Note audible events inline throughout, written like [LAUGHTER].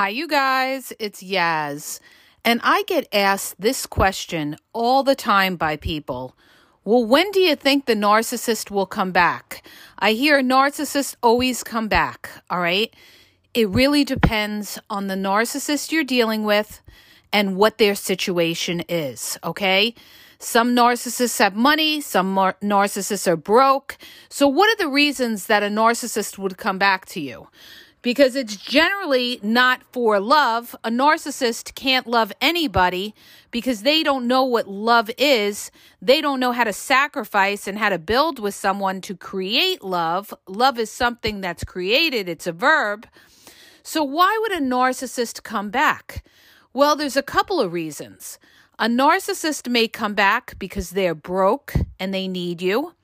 Hi, you guys. It's Yaz. And I get asked this question all the time by people. Well, when do you think the narcissist will come back? I hear narcissists always come back, all right? It really depends on the narcissist you're dealing with and what their situation is, okay? Some narcissists have money, some mar- narcissists are broke. So, what are the reasons that a narcissist would come back to you? Because it's generally not for love. A narcissist can't love anybody because they don't know what love is. They don't know how to sacrifice and how to build with someone to create love. Love is something that's created, it's a verb. So, why would a narcissist come back? Well, there's a couple of reasons. A narcissist may come back because they're broke and they need you.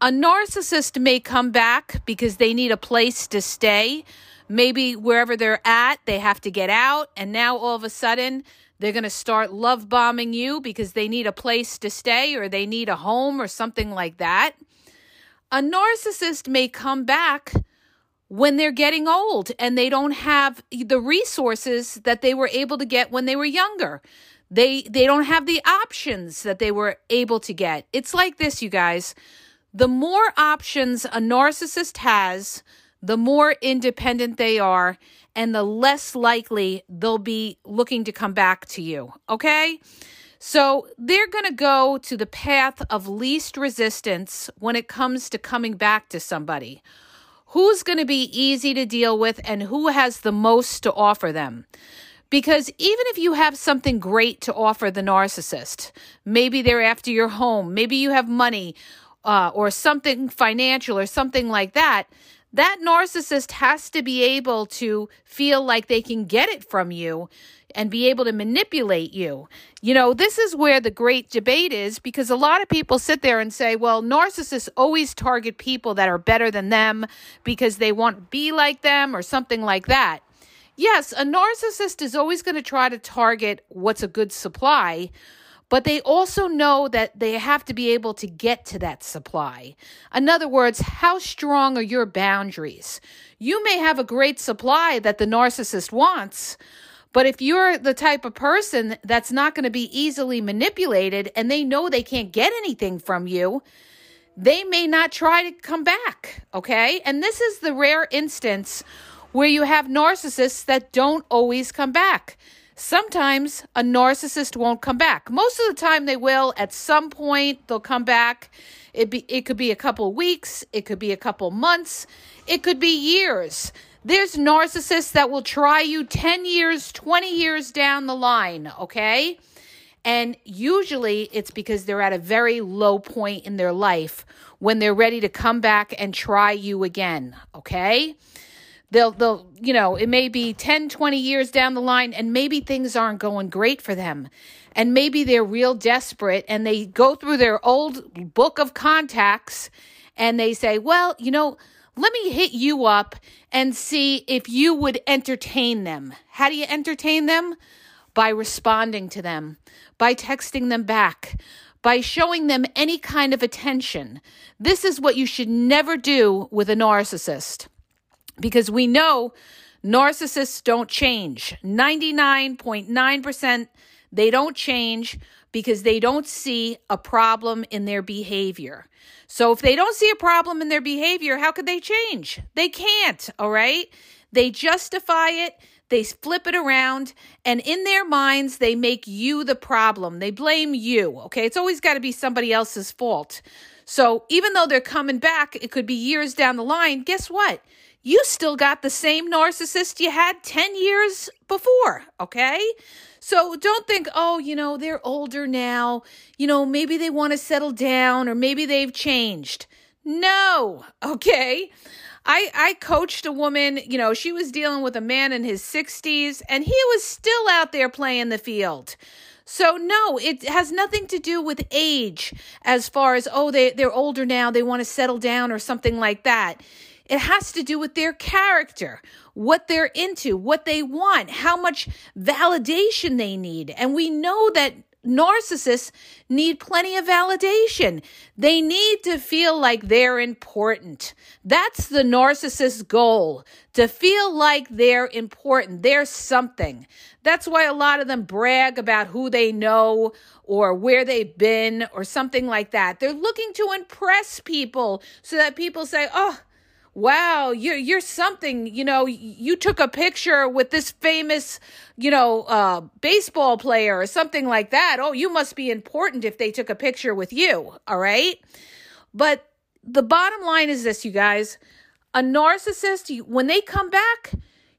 A narcissist may come back because they need a place to stay. Maybe wherever they're at, they have to get out. And now all of a sudden, they're going to start love bombing you because they need a place to stay or they need a home or something like that. A narcissist may come back when they're getting old and they don't have the resources that they were able to get when they were younger. They they don't have the options that they were able to get. It's like this, you guys. The more options a narcissist has, the more independent they are, and the less likely they'll be looking to come back to you. Okay? So they're going to go to the path of least resistance when it comes to coming back to somebody. Who's going to be easy to deal with and who has the most to offer them? Because even if you have something great to offer the narcissist, maybe they're after your home, maybe you have money, uh, or something financial or something like that, that narcissist has to be able to feel like they can get it from you and be able to manipulate you. You know, this is where the great debate is because a lot of people sit there and say, well, narcissists always target people that are better than them because they want to be like them or something like that. Yes, a narcissist is always going to try to target what's a good supply, but they also know that they have to be able to get to that supply. In other words, how strong are your boundaries? You may have a great supply that the narcissist wants, but if you're the type of person that's not going to be easily manipulated and they know they can't get anything from you, they may not try to come back. Okay. And this is the rare instance where you have narcissists that don't always come back. Sometimes a narcissist won't come back. Most of the time they will. At some point they'll come back. It be it could be a couple weeks, it could be a couple months, it could be years. There's narcissists that will try you 10 years, 20 years down the line, okay? And usually it's because they're at a very low point in their life when they're ready to come back and try you again, okay? They'll they'll you know it may be 10 20 years down the line and maybe things aren't going great for them. And maybe they're real desperate and they go through their old book of contacts and they say well you know let me hit you up and see if you would entertain them. How do you entertain them? By responding to them by texting them back by showing them any kind of attention. This is what you should never do with a narcissist because we know narcissists don't change. 99.9% they don't change because they don't see a problem in their behavior. So if they don't see a problem in their behavior, how could they change? They can't, all right? They justify it, they flip it around, and in their minds, they make you the problem. They blame you, okay? It's always got to be somebody else's fault. So even though they're coming back, it could be years down the line. Guess what? You still got the same narcissist you had 10 years before, okay? So don't think, oh, you know, they're older now. You know, maybe they want to settle down or maybe they've changed. No, okay. I I coached a woman, you know, she was dealing with a man in his 60s and he was still out there playing the field. So no, it has nothing to do with age as far as oh they they're older now, they want to settle down or something like that. It has to do with their character, what they're into, what they want, how much validation they need. And we know that narcissists need plenty of validation. They need to feel like they're important. That's the narcissist's goal to feel like they're important. They're something. That's why a lot of them brag about who they know or where they've been or something like that. They're looking to impress people so that people say, oh, wow you're you're something you know you took a picture with this famous you know uh baseball player or something like that. Oh you must be important if they took a picture with you all right? But the bottom line is this you guys. A narcissist when they come back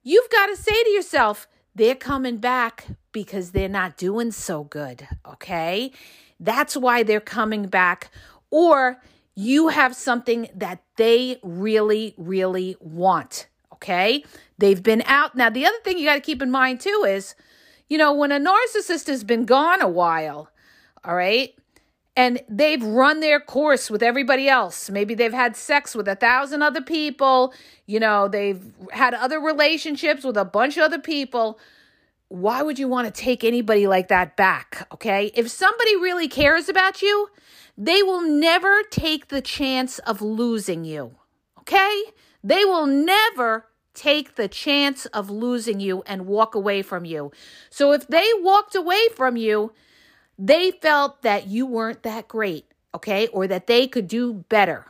you've got to say to yourself they're coming back because they're not doing so good okay? That's why they're coming back. Or you have something that they really, really want. Okay. They've been out. Now, the other thing you got to keep in mind too is, you know, when a narcissist has been gone a while, all right, and they've run their course with everybody else. Maybe they've had sex with a thousand other people, you know, they've had other relationships with a bunch of other people. Why would you want to take anybody like that back? Okay. If somebody really cares about you, they will never take the chance of losing you. Okay? They will never take the chance of losing you and walk away from you. So if they walked away from you, they felt that you weren't that great, okay? Or that they could do better.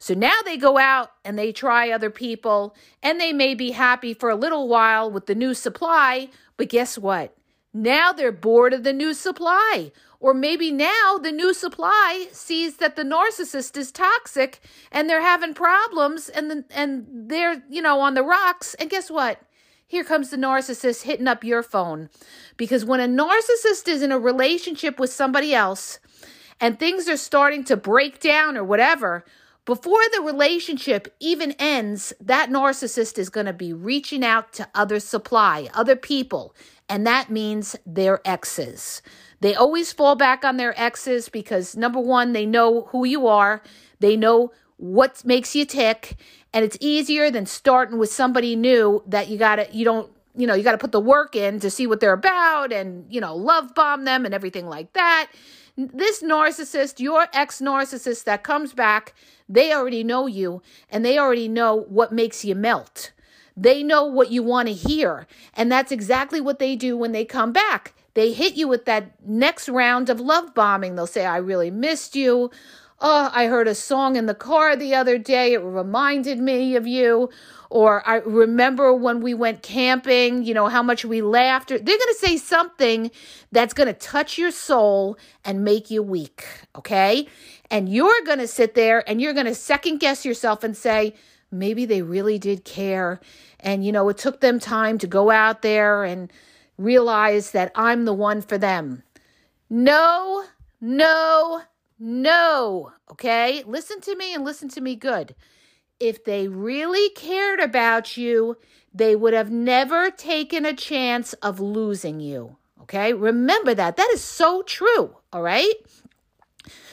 So now they go out and they try other people and they may be happy for a little while with the new supply, but guess what? Now they're bored of the new supply. Or maybe now the new supply sees that the narcissist is toxic and they're having problems and the, and they're, you know, on the rocks. And guess what? Here comes the narcissist hitting up your phone. Because when a narcissist is in a relationship with somebody else and things are starting to break down or whatever, before the relationship even ends, that narcissist is going to be reaching out to other supply, other people, and that means their exes. They always fall back on their exes because number one, they know who you are, they know what makes you tick, and it's easier than starting with somebody new that you gotta, you don't, you know, you gotta put the work in to see what they're about and, you know, love bomb them and everything like that. This narcissist, your ex narcissist that comes back, they already know you and they already know what makes you melt. They know what you want to hear. And that's exactly what they do when they come back. They hit you with that next round of love bombing. They'll say, I really missed you. Oh, I heard a song in the car the other day. It reminded me of you. Or I remember when we went camping, you know, how much we laughed. They're going to say something that's going to touch your soul and make you weak. Okay. And you're going to sit there and you're going to second guess yourself and say, maybe they really did care. And, you know, it took them time to go out there and realize that I'm the one for them. No, no, no. Okay. Listen to me and listen to me good. If they really cared about you, they would have never taken a chance of losing you. Okay. Remember that. That is so true. All right.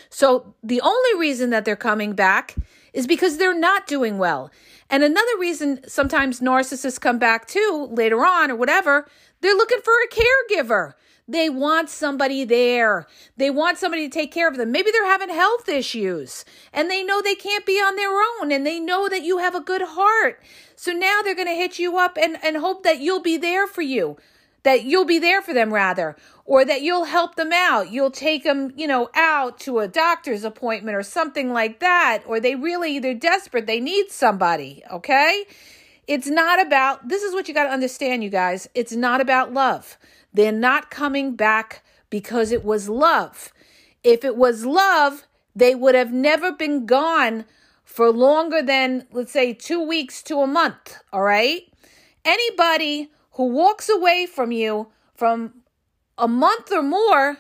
So the only reason that they're coming back is because they're not doing well. And another reason sometimes narcissists come back too later on or whatever, they're looking for a caregiver. They want somebody there. They want somebody to take care of them. Maybe they're having health issues and they know they can't be on their own and they know that you have a good heart. So now they're going to hit you up and, and hope that you'll be there for you, that you'll be there for them rather or that you'll help them out. You'll take them, you know, out to a doctor's appointment or something like that. Or they really, they're desperate. They need somebody. Okay. It's not about, this is what you got to understand, you guys. It's not about love. They're not coming back because it was love. If it was love, they would have never been gone for longer than, let's say, two weeks to a month. All right. Anybody who walks away from you from a month or more,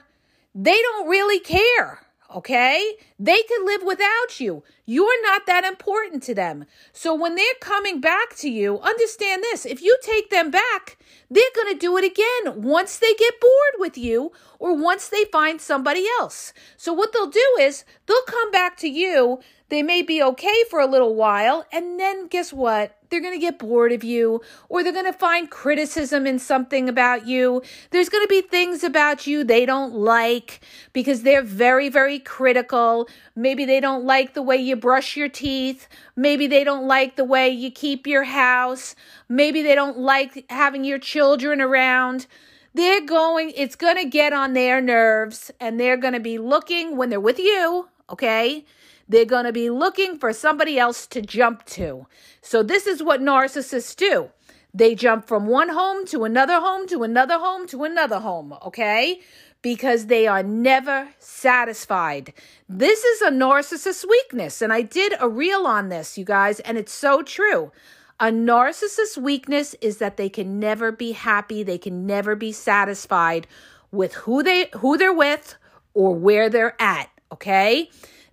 they don't really care. Okay? They could live without you. You're not that important to them. So when they're coming back to you, understand this if you take them back, they're going to do it again once they get bored with you or once they find somebody else. So what they'll do is they'll come back to you. They may be okay for a little while, and then guess what? They're going to get bored of you, or they're going to find criticism in something about you. There's going to be things about you they don't like because they're very, very critical. Maybe they don't like the way you brush your teeth. Maybe they don't like the way you keep your house. Maybe they don't like having your children around they're going, it's going to get on their nerves and they're going to be looking when they're with you, okay? They're going to be looking for somebody else to jump to. So, this is what narcissists do. They jump from one home to another home to another home to another home, okay? Because they are never satisfied. This is a narcissist weakness. And I did a reel on this, you guys, and it's so true. A narcissist's weakness is that they can never be happy, they can never be satisfied with who they who they're with or where they're at, okay?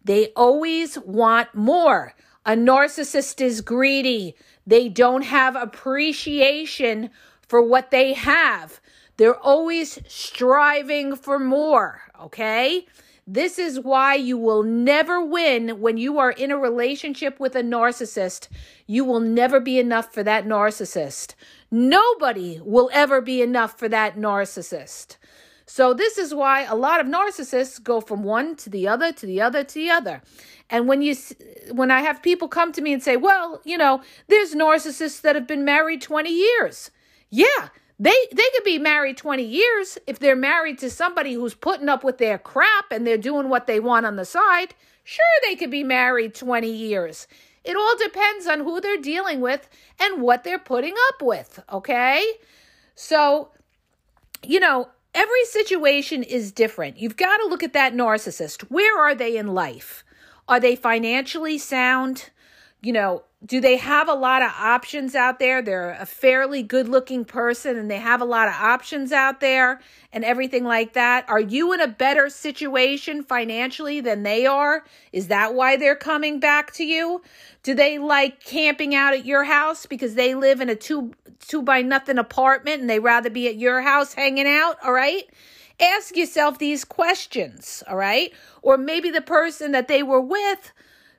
They always want more. A narcissist is greedy. They don't have appreciation for what they have. They're always striving for more, okay? This is why you will never win when you are in a relationship with a narcissist. You will never be enough for that narcissist. Nobody will ever be enough for that narcissist. So this is why a lot of narcissists go from one to the other to the other to the other. And when you when I have people come to me and say, "Well, you know, there's narcissists that have been married 20 years." Yeah, they they could be married 20 years if they're married to somebody who's putting up with their crap and they're doing what they want on the side. Sure, they could be married 20 years. It all depends on who they're dealing with and what they're putting up with, okay? So, you know, every situation is different. You've got to look at that narcissist. Where are they in life? Are they financially sound? You know, do they have a lot of options out there? They're a fairly good looking person and they have a lot of options out there and everything like that. Are you in a better situation financially than they are? Is that why they're coming back to you? Do they like camping out at your house because they live in a two two by nothing apartment and they'd rather be at your house hanging out? All right. Ask yourself these questions, all right? Or maybe the person that they were with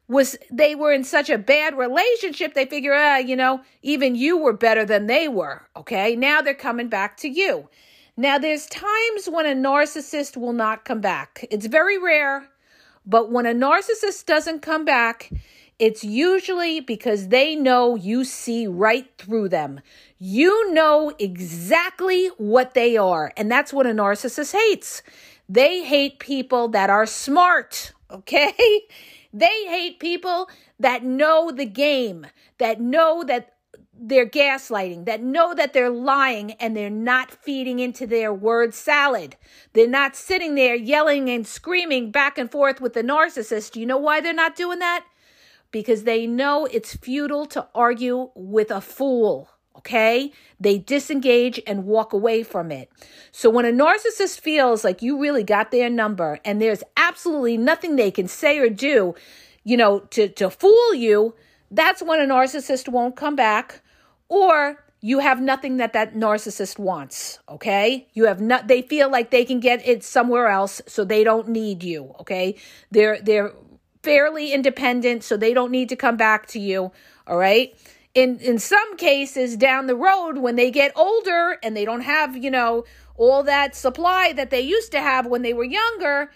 was they were in such a bad relationship they figure ah you know even you were better than they were okay now they're coming back to you now there's times when a narcissist will not come back it's very rare but when a narcissist doesn't come back it's usually because they know you see right through them. You know exactly what they are. And that's what a narcissist hates. They hate people that are smart, [LAUGHS] okay? They hate people that know the game, that know that they're gaslighting, that know that they're lying and they're not feeding into their word salad. They're not sitting there yelling and screaming back and forth with the narcissist. You know why they're not doing that? Because they know it's futile to argue with a fool. Okay? They disengage and walk away from it. So when a narcissist feels like you really got their number and there's absolutely nothing they can say or do, you know, to, to fool you, that's when a narcissist won't come back or you have nothing that that narcissist wants okay you have not they feel like they can get it somewhere else so they don't need you okay they're they're fairly independent so they don't need to come back to you all right in in some cases down the road when they get older and they don't have you know all that supply that they used to have when they were younger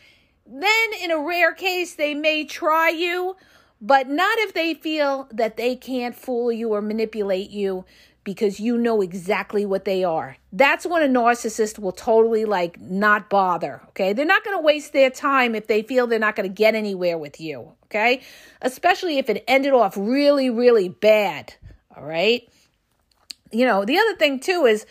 then in a rare case they may try you but not if they feel that they can't fool you or manipulate you because you know exactly what they are. That's when a narcissist will totally like not bother, okay? They're not going to waste their time if they feel they're not going to get anywhere with you, okay? Especially if it ended off really really bad. All right. You know, the other thing too is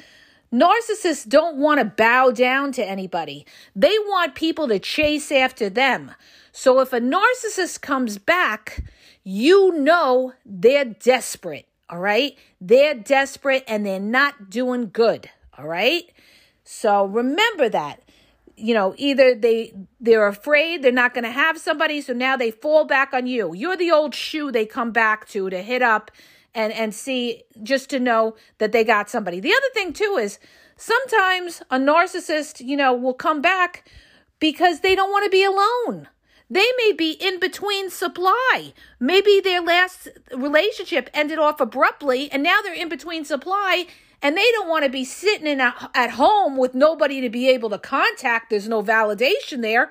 narcissists don't want to bow down to anybody, they want people to chase after them. So if a narcissist comes back, you know they're desperate. All right. They're desperate and they're not doing good. All right. So remember that you know, either they they're afraid they're not going to have somebody, so now they fall back on you. You're the old shoe they come back to to hit up and and see just to know that they got somebody. The other thing too is sometimes a narcissist, you know, will come back because they don't want to be alone. They may be in between supply. Maybe their last relationship ended off abruptly and now they're in between supply and they don't want to be sitting in a, at home with nobody to be able to contact. There's no validation there.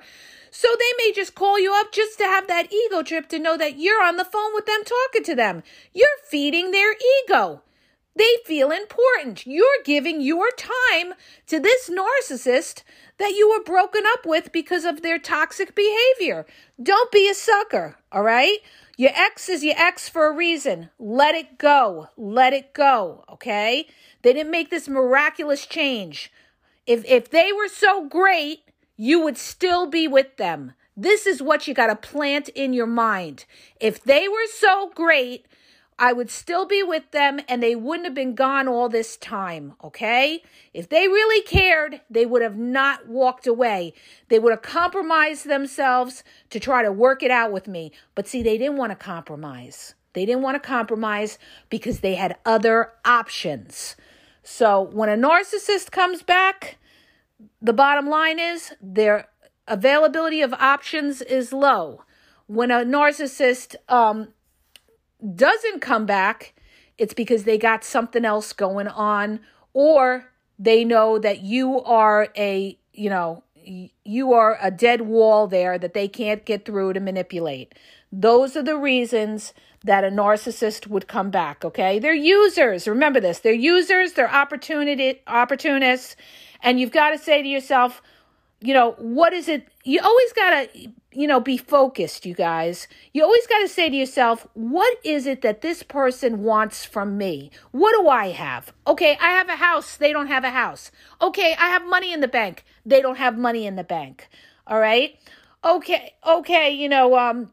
So they may just call you up just to have that ego trip to know that you're on the phone with them talking to them. You're feeding their ego. They feel important. You're giving your time to this narcissist that you were broken up with because of their toxic behavior. Don't be a sucker, all right? Your ex is your ex for a reason. Let it go. Let it go, okay? They didn't make this miraculous change. If if they were so great, you would still be with them. This is what you got to plant in your mind. If they were so great, I would still be with them and they wouldn't have been gone all this time, okay? If they really cared, they would have not walked away. They would have compromised themselves to try to work it out with me. But see, they didn't want to compromise. They didn't want to compromise because they had other options. So when a narcissist comes back, the bottom line is their availability of options is low. When a narcissist um, doesn't come back, it's because they got something else going on or they know that you are a, you know, you are a dead wall there that they can't get through to manipulate. Those are the reasons that a narcissist would come back, okay? They're users. Remember this. They're users, they're opportunity opportunists, and you've got to say to yourself, you know, what is it? You always got to, you know, be focused, you guys. You always got to say to yourself, what is it that this person wants from me? What do I have? Okay, I have a house. They don't have a house. Okay, I have money in the bank. They don't have money in the bank. All right. Okay, okay, you know, um,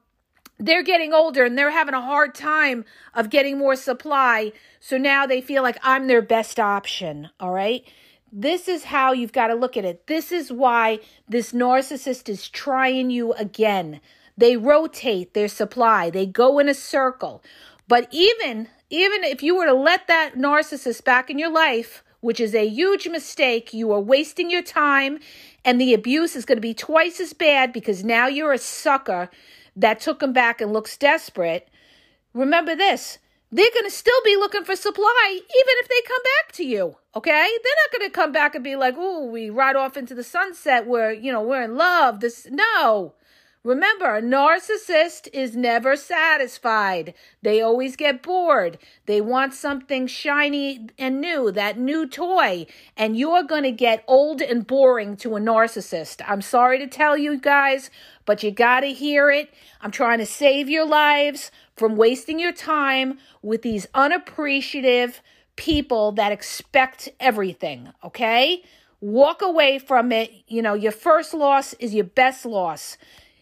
they're getting older and they're having a hard time of getting more supply. So now they feel like I'm their best option. All right. This is how you've got to look at it. This is why this narcissist is trying you again. They rotate their supply, they go in a circle. But even even if you were to let that narcissist back in your life, which is a huge mistake, you are wasting your time and the abuse is going to be twice as bad because now you're a sucker that took him back and looks desperate. Remember this they're going to still be looking for supply even if they come back to you. Okay? They're not going to come back and be like, oh, we ride off into the sunset where, you know, we're in love. This, no. Remember, a narcissist is never satisfied. They always get bored. They want something shiny and new, that new toy. And you're going to get old and boring to a narcissist. I'm sorry to tell you guys, but you got to hear it. I'm trying to save your lives from wasting your time with these unappreciative people that expect everything, okay? Walk away from it. You know, your first loss is your best loss.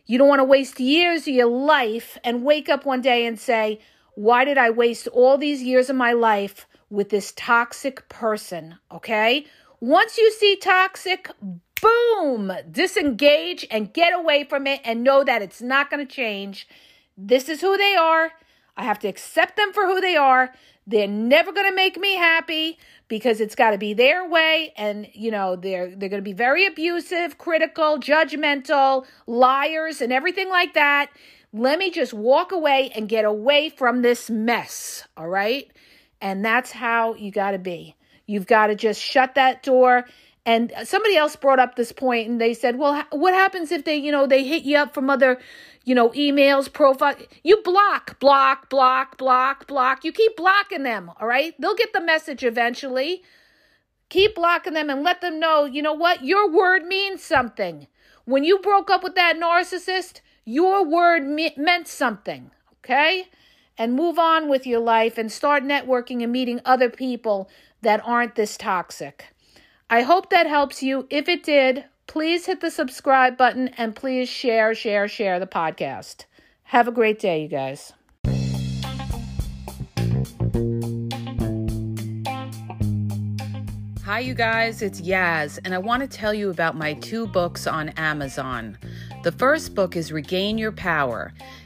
You don't want to waste years of your life and wake up one day and say, Why did I waste all these years of my life with this toxic person? Okay? Once you see toxic, boom, disengage and get away from it and know that it's not going to change. This is who they are. I have to accept them for who they are. They're never going to make me happy because it's got to be their way and you know they're they're going to be very abusive, critical, judgmental, liars and everything like that. Let me just walk away and get away from this mess, all right? And that's how you got to be. You've got to just shut that door and somebody else brought up this point and they said, well, what happens if they, you know, they hit you up from other, you know, emails, profile? You block, block, block, block, block. You keep blocking them, all right? They'll get the message eventually. Keep blocking them and let them know, you know what? Your word means something. When you broke up with that narcissist, your word me- meant something, okay? And move on with your life and start networking and meeting other people that aren't this toxic. I hope that helps you. If it did, please hit the subscribe button and please share, share, share the podcast. Have a great day, you guys. Hi, you guys, it's Yaz, and I want to tell you about my two books on Amazon. The first book is Regain Your Power.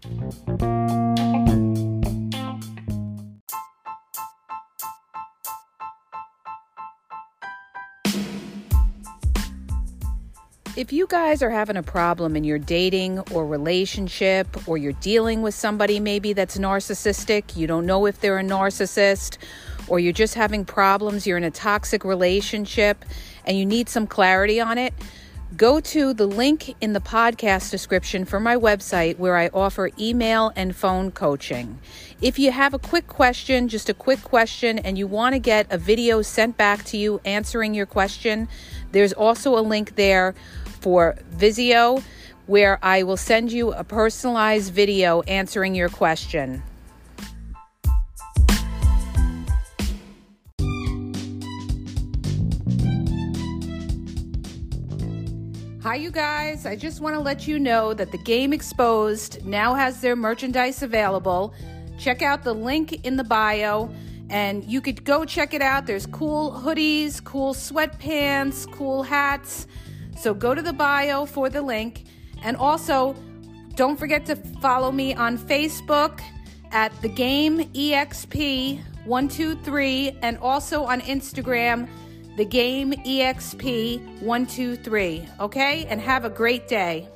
If you guys are having a problem in your dating or relationship, or you're dealing with somebody maybe that's narcissistic, you don't know if they're a narcissist, or you're just having problems, you're in a toxic relationship, and you need some clarity on it, go to the link in the podcast description for my website where I offer email and phone coaching. If you have a quick question, just a quick question, and you want to get a video sent back to you answering your question, there's also a link there for Wisio, where I will send you a personalized video answering your question. Hi, you guys. I just want to let you know that the Game Exposed now has their merchandise available. Check out the link in the bio and you could go check it out. There's cool hoodies, cool sweatpants, cool hats. So go to the bio for the link. And also, don't forget to follow me on Facebook at the game exp123 and also on Instagram the game exp123 okay? And have a great day